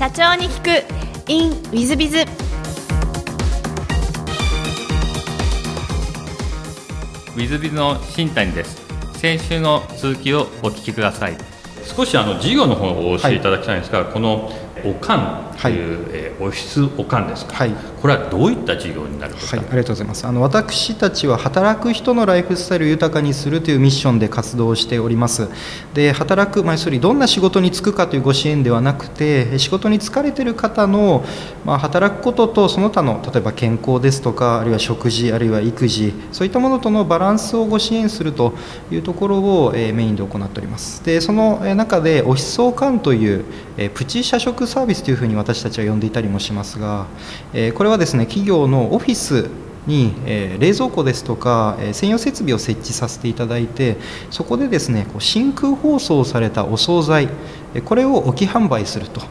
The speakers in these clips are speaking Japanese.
社長に聞く。In ウィズビズウィズビズの新谷です。先週の続きをお聞きください。少しあの事業の方をお教えいただきたいんですが、はい、このおかんとい。う、はい、えー、オフィスおかんですか、はい、これはどういった事業になるんですか、はい、ありがとうございます。あの私たちは働く人のライフスタイルを豊かにするというミッションで活動しております。で働く、まあ、要するにどんな仕事に就くかというご支援ではなくて仕事に疲れている方の、まあ、働くこととその他の例えば健康ですとかあるいは食事あるいは育児そういったものとのバランスをご支援するというところを、えー、メインで行っております。でその中でオフィス総監という、えー、プチ社食サービスというふうに私私たちは呼んでいたりもしますが、えこれはですね企業のオフィスに、え冷蔵庫ですとか、え専用設備を設置させていただいてそこでですねこう真空包装されたお惣菜これを置き販売すると。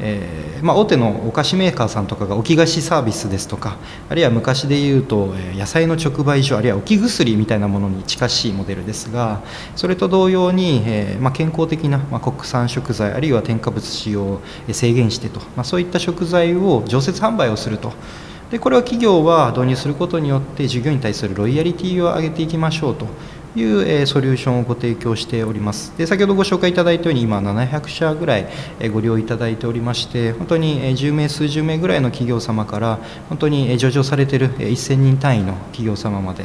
えー、まあ、大手のお菓子メーカーさんとかが置き菓子サービスですとかあるいは昔でいうと野菜の直売所あるいは置き薬みたいなものに近しいモデルですがそれと同様に、えー、まあ、健康的な、まあ、国産食材あるいは添加物使用を制限してと、まあ、そういった食材を常設販売をすると。でこれは企業は導入することによって従業員に対するロイヤリティを上げていきましょうという、えソリューションをご提供しております。で先ほどご紹介いただいたように今700社ぐらい、えご利用いただいておりまして本当にえ10名数十名ぐらいの企業様から本当にえ上場されている1000人単位の企業様まで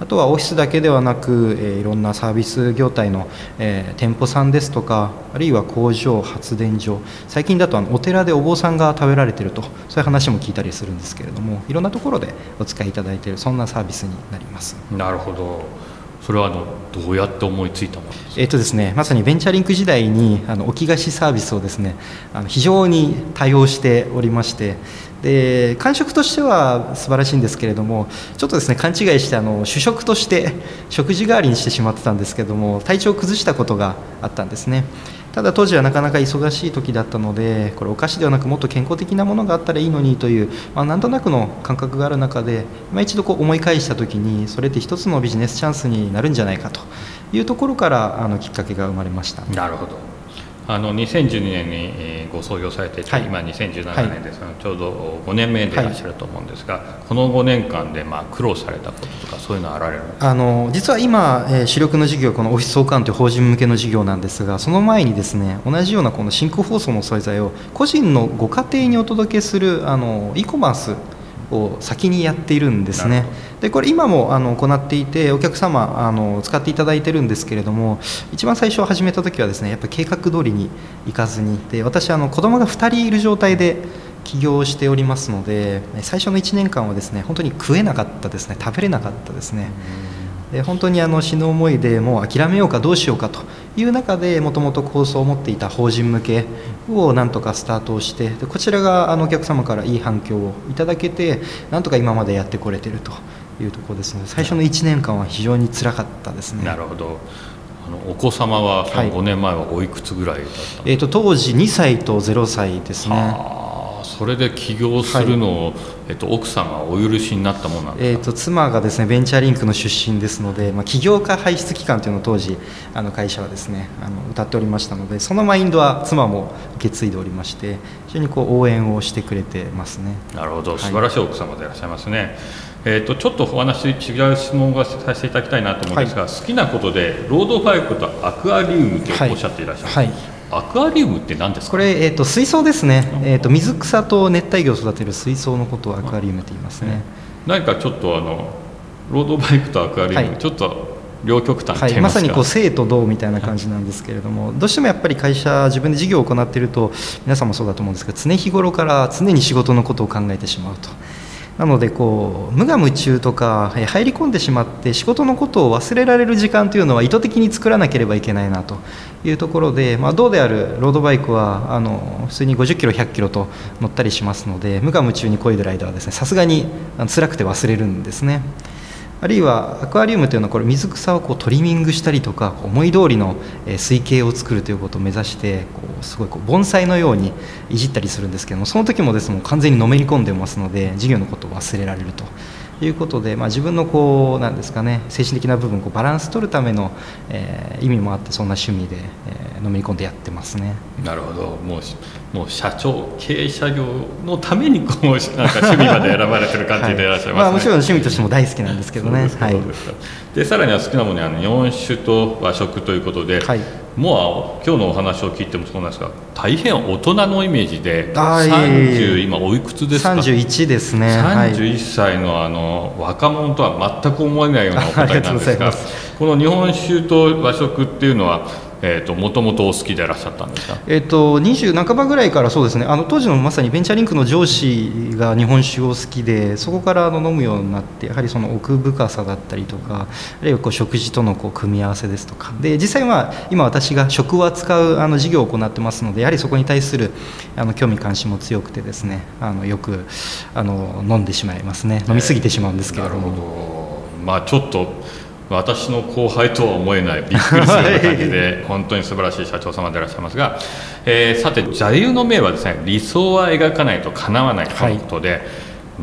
あとはオフィスだけではなく、えいろんなサービス業態の、え店舗さんですとかあるいは工場発電所最近だとあのお寺でお坊さんが食べられているとそういう話も聞いたりするんですけれどもいろんなところでお使いいただいているそんなサービスになります。なるほど。それはあのどうやって思いついたの、えーとですね、まさにベンチャーリンク時代にあの置き菓子サービスをですねあの非常に多用しておりましてで感触としては素晴らしいんですけれどもちょっとですね勘違いしてあの主食として食事代わりにしてしまってたんですけども体調を崩したことがあったんですね。ただ当時はなかなか忙しい時だったのでこれお菓子ではなくもっと健康的なものがあったらいいのにという、まあ、なんとなくの感覚がある中で今一度こう思い返した時にそれって一つのビジネスチャンスになるんじゃないかというところからあのきっかけが生まれました。なるほど。あの2012年にご創業されてい。て、はい、今2017年です、はい、ちょうど5年目でい。らっしゃると思うんですが、はい、この5年間でまあ苦労されたこととかそういうのはあられるあの実は今、えー、主力の事業このオフィス総監という法人向けの事業なんですがその前にですね同じようなこの真空包装の素材を個人のご家庭にお届けするあの e コマースを先にやっているんですねでこれ今もあの行っていてお客様あの使っていただいてるんですけれども一番最初始めた時はですねやっぱ計画通りにいかずにで私あの子供が2人いる状態で起業しておりますので最初の1年間はですね本当に食えなかったですね食べれなかったですね。で本当にあの死ぬ思いでもう諦めようかどうしようかという中でもともと構想を持っていた法人向けをなんとかスタートをしてでこちらがあのお客様からいい反響をいただけてなんとか今までやってこれてるというところですので最初の1年間は非常につらかったですね。なるほどあのお子様はその5年前はおいくつぐらいだった、はい、えーと、当時2歳と0歳ですね。それで起業するのを、はい、えっと、奥さんがお許しになったものなんですか、えーと、妻がですねベンチャーリンクの出身ですので、まあ、起業家輩出機関というのを当時あの会社はですねあの歌っておりましたのでそのマインドは妻も受け継いでおりまして非常にこう応援をしてくれてますね。なるほど。素晴らしい奥様でいらっしゃいますね、はいえーと、ちょっとお話違う質問がさせていただきたいなと思うんですが、はい、好きなことでロードバイクとアクアリウムとおっしゃっていらっしゃい。はいアクアリウムって何ですか？これ、えーと、水槽ですね、えーと、水草と熱帯魚を育てる水槽のことをアクアリウムと言いますね、何かちょっとあのロードバイクとアクアリウム、はい、ちょっと両極端はい、まさにこう生と動みたいな感じなんですけれども、どうしてもやっぱり会社自分で事業を行っていると皆さんもそうだと思うんですが常日頃から常に仕事のことを考えてしまうと。なのでこう無我夢中とか入り込んでしまって仕事のことを忘れられる時間というのは意図的に作らなければいけないなというところで、まあ、どうであるロードバイクはあの普通に50キロ100キロと乗ったりしますので無我夢中に漕いでる間はですねさすがに辛くて忘れるんですね。あるいはアクアリウムというのはこれ水草をこうトリミングしたりとか思い通りの水形を作るということを目指してこうすごいこう盆栽のようにいじったりするんですけどもその時もですも完全にのめり込んでますので授業のことを忘れられると。いうことで、まあ、自分のこうなんですかね精神的な部分こうバランス取るための、えー、意味もあってそんな趣味で、えー、のめり込んでやってますね。なるほど。もうもう社長経営者業のためにこうなんか趣味まで選ばれてる感じでいらっしゃいますね、はい、まあ、もちろん趣味としても大好きなんですけどね。はい、でさらには好きなものにあの日本酒と和食ということで、はい、もう今日のお話を聞いてもそうなんですが大変大人のイメージで30今おいくつですか？31ですね。31歳のあの若者とは全く思えないようなお答えなんですがこの日本酒と和食っていうのはえーと、もともとお好きでいらっしゃったんですか、えーと、20半ばぐらいからそうですね。あの当時のまさにベンチャーリンクの上司が日本酒を好きでそこからあの飲むようになってやはりその奥深さだったりとかあるいはこう食事とのこう組み合わせですとか。で実際は今私が食を扱うあの事業を行ってますのでやはりそこに対するあの興味関心も強くてですねあのよくあの飲んでしまいますね。飲み過ぎてしまうんですけれども。えー、まあ、ちょっと私の後輩とは思えないびっくりするような感じで本当に素晴らしい社長様でいらっしゃいますが、えー、さて座右の銘はですね理想は描かないと叶わないということで、はい。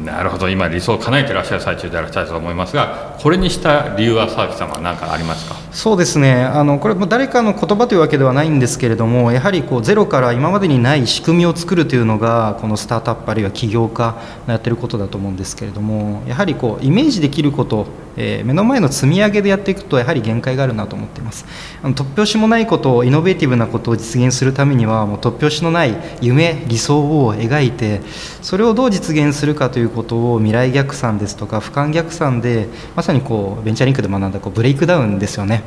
なるほど今理想を叶えていらっしゃる最中でいらっしゃると思いますがこれにした理由は沢木さんは何かありますか？そうですね。あのこれも誰かの言葉というわけではないんですけれどもやはりこうゼロから今までにない仕組みを作るというのがこのスタートアップあるいは起業家のやってることだと思うんですけれどもやはりこうイメージできることえー、目の前の積み上げでやっていくとやはり限界があるなと思っています。あの突拍子もないことをイノベーティブなことを実現するためにはもう突拍子のない夢理想を描いてそれをどう実現するかということを未来逆算ですとか俯瞰逆算でまさにこうベンチャーリンクで学んだこうブレイクダウンですよね。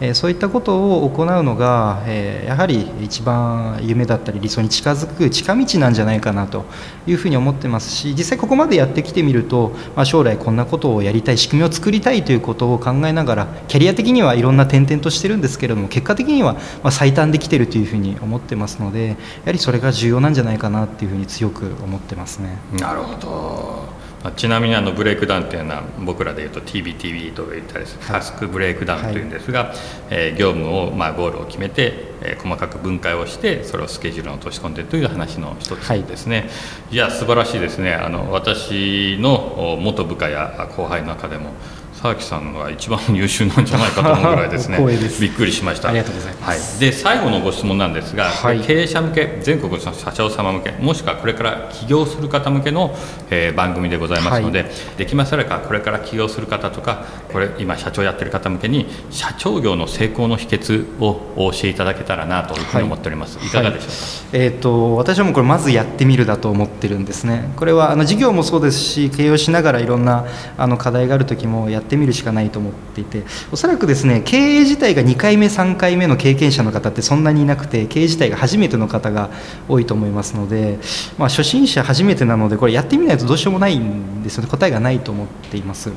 えそういったことを行うのが、えやはり一番夢だったり理想に近づく近道なんじゃないかなというふうに思ってますし実際ここまでやってきてみると、ま、将来こんなことをやりたい仕組みを作りたいということを考えながらキャリア的にはいろんな転々としてるんですけれども結果的にはま最短できてるというふうに思ってますのでやはりそれが重要なんじゃないかなっていうふうに強く思ってますね。なるほどちなみにあのブレイクダウンというのは僕らでいうと TBTB と言ったりするタスクブレイクダウンというんですが、はい、えー、業務を、まあ、ゴールを決めて、えー、細かく分解をしてそれをスケジュールに落とし込んでという話の一つですね、はい、いや素晴らしいですね。あの私の元部下や後輩の中でも沢木さんが一番優秀なんじゃないかと思うぐらいですね。びっくりしました。ありがとうございます、はい、で最後のご質問なんですが、はい、経営者向け全国の社長様向けもしくはこれから起業する方向けの、えー、番組でございますので、はい、できますらかこれから起業する方とかこれ今社長やってる方向けに社長業の成功の秘訣をお教えいただけたらなというふうに思っております、い、かがでしょうか、えーと、と私はもうこれまずやってみるだと思ってるんですねこれはあの事業もそうですし経営をしながらいろんなあの課題がある時もやってってみるしかないと思っていておそらくですね経営自体が2回目3回目の経験者の方ってそんなにいなくて経営自体が初めての方が多いと思いますので、まあ、初心者初めてなのでこれやってみないとどうしようもないんですよね答えがないと思っています。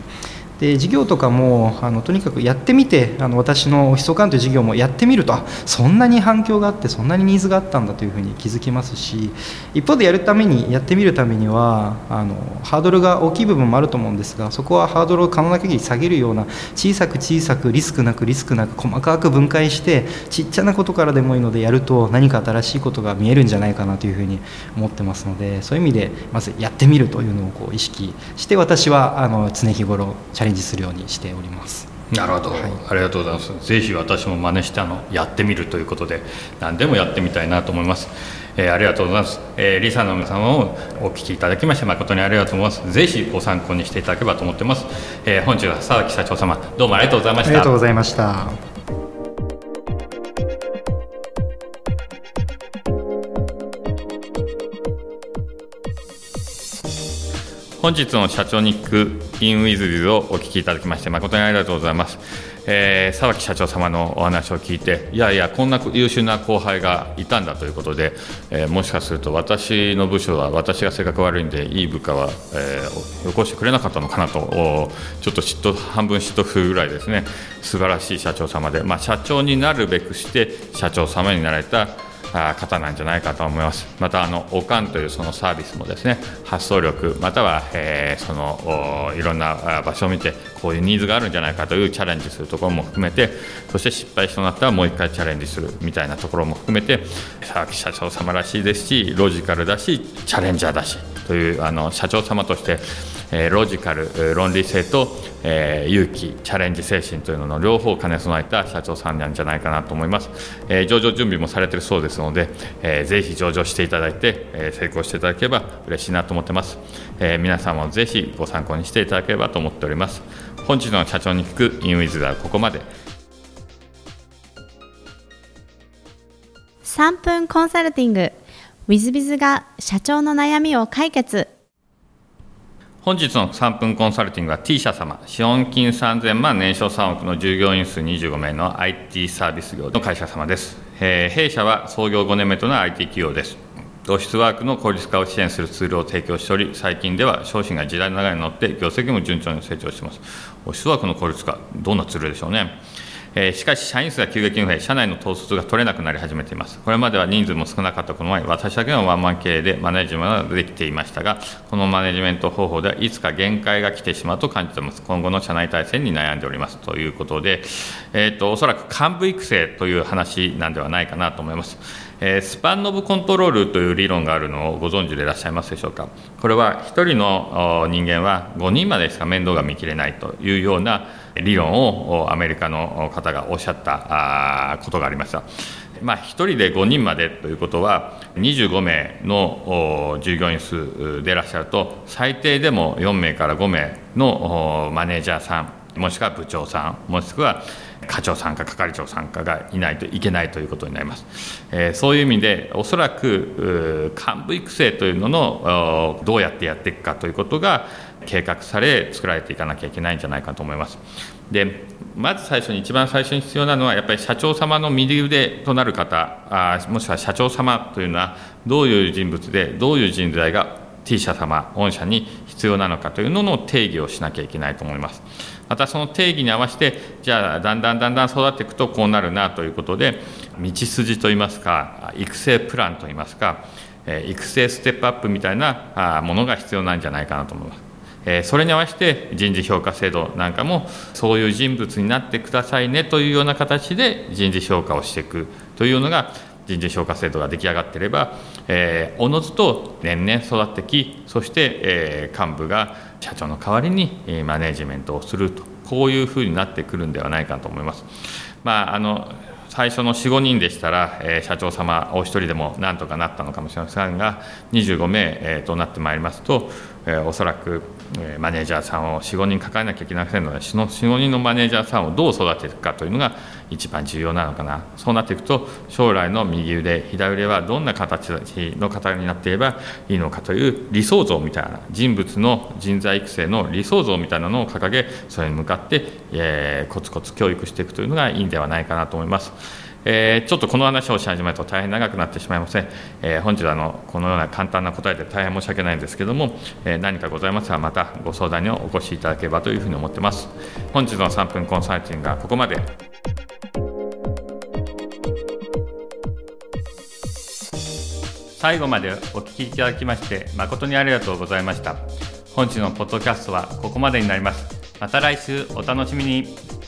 で事業とかもあのとにかくやってみてあの私のオフィスオカウント事業もやってみると。あそんなに反響があってそんなにニーズがあったんだというふうに気づきますし一方でやるためにやってみるためにはあのハードルが大きい部分もあると思うんですがそこはハードルを可能な限り下げるような小さく小さくリスクなくリスクなく細かく分解してちっちゃなことからでもいいのでやると何か新しいことが見えるんじゃないかなというふうに思ってますのでそういう意味でまずやってみるというのをこう意識して私はあの常日頃チャレンジレンジするようにしております。なるほど、はい、ありがとうございます。ぜひ私も真似してあのやってみるということで何でもやってみたいなと思います、えー、ありがとうございます、えー、リサの皆様をお聞きいただきまして誠にありがとうございます。ぜひご参考にしていただければと思ってます、えー、本日は沢木社長様どうもありがとうございました。ありがとうございました本日の社長ニックインウィズビズをお聞きいただきまして誠にありがとうございます、えー、沢木社長様のお話を聞いていやいやこんな優秀な後輩がいたんだということで、えー、もしかすると私の部署は私が性格悪いんでいい部下は、えー、よこしてくれなかったのかなとちょっと嫉妬半分嫉妬するぐらいですね。素晴らしい社長様で、まあ、社長になるべくして社長様になられた方なんじゃないかと思います。またあのおかんというそのサービスもですね発想力または、え、そのいろんな場所を見てこういうニーズがあるんじゃないかというチャレンジするところも含めてそして失敗しそうになったらもう一回チャレンジするみたいなところも含めて沢木社長様らしいですしロジカルだしチャレンジャーだしというあの社長様としてえ、ロジカル論理性と、え、勇気チャレンジ精神というのの両方を兼ね備えた社長さんなんじゃないかなと思います、え、上場準備もされているそうですので、えー、ぜひ上場していただいて、え、成功していただければ嬉しいなと思ってます、え、皆さんもぜひご参考にしていただければと思っております。本日の社長に聞くインウィズはここまで。3分コンサルティング。W i z b i が社長の悩みを解決。本日の3分コンサルティングは T 社様、資本金3000万、年商3億の従業員数25名の IT サービス業の会社様です。えー、弊社は創業5年目となる IT 企業です。オフィスワークの効率化を支援するツールを提供しており、最近では商品が時代の流れに乗って、業績も順調に成長しています。オフィスワークの効率化、どんなツールでしょうね。えしかし、社員数が急激に増え、社内の統率が取れなくなり始めています。これまでは人数も少なかったこの前、私だけのワンマン経営でマネジメントができていましたが、このマネジメント方法ではいつか限界が来てしまうと感じています。今後の社内体制に悩んでおりますということで、えーと、おそらく幹部育成という話なんではないかなと思います。えー、スパンノブコントロールという理論があるのをご存知でいらっしゃいますでしょうか。これは1人の人間は5人までしか面倒が見きれないというような理論をアメリカの方がおっしゃったことがありました。まあ、1人で5人までということは25名の従業員数でいらっしゃると最低でも4名から5名のマネージャーさんもしくは部長さんもしくは課長さんか係長さんかがいないといけないということになります、え、そういう意味でおそらく幹部育成というののどうやってやっていくかということが計画され作られていかなきゃいけないんじゃないかと思います。でまず最初に一番最初に必要なのはやっぱり社長様の右腕となる方あもしくは社長様というのはどういう人物でどういう人材が T 社様御社に必要なのかというのの定義をしなきゃいけないと思いますまたその定義に合わせてじゃあだんだんだんだん育っていくとこうなるなということで道筋といいますか育成プランといいますか育成ステップアップみたいなものが必要なんじゃないかなと思いますそれに合わせて人事評価制度なんかもそういう人物になってくださいねというような形で人事評価をしていくというのが人事評価制度が出来上がっていれば、えー、おのずと年々育ってきそして、え、幹部が社長の代わりにマネジメントをするとこういうふうになってくるんではないかと思います。まあ、あの最初の4、5人でしたら、えー、社長様お一人でもなんとかなったのかもしれませんが、25名、えー、となってまいりますと、えー、おそらくマネージャーさんを4、5人抱えなきゃいけませんので、4、5人のマネージャーさんをどう育てるかというのが一番重要なのかな、そうなっていくと、将来の右腕、左腕はどんな形の方になっていればいいのかという理想像みたいな、人物の人材育成の理想像みたいなのを掲げ、それに向かって、えー、コツコツ教育していくというのがいいんではないかなと思います。えー、ちょっとこの話をし始めると大変長くなってしまいません、えー、本日はあのこのような簡単な答えで大変申し訳ないんですけども、えー、何かございますらまたご相談にお越しいただければというふうに思ってます。本日の3分コンサルティングはここまで。最後までお聞きいただきまして誠にありがとうございました。本日のポッドキャストはここまでになります。また来週お楽しみに。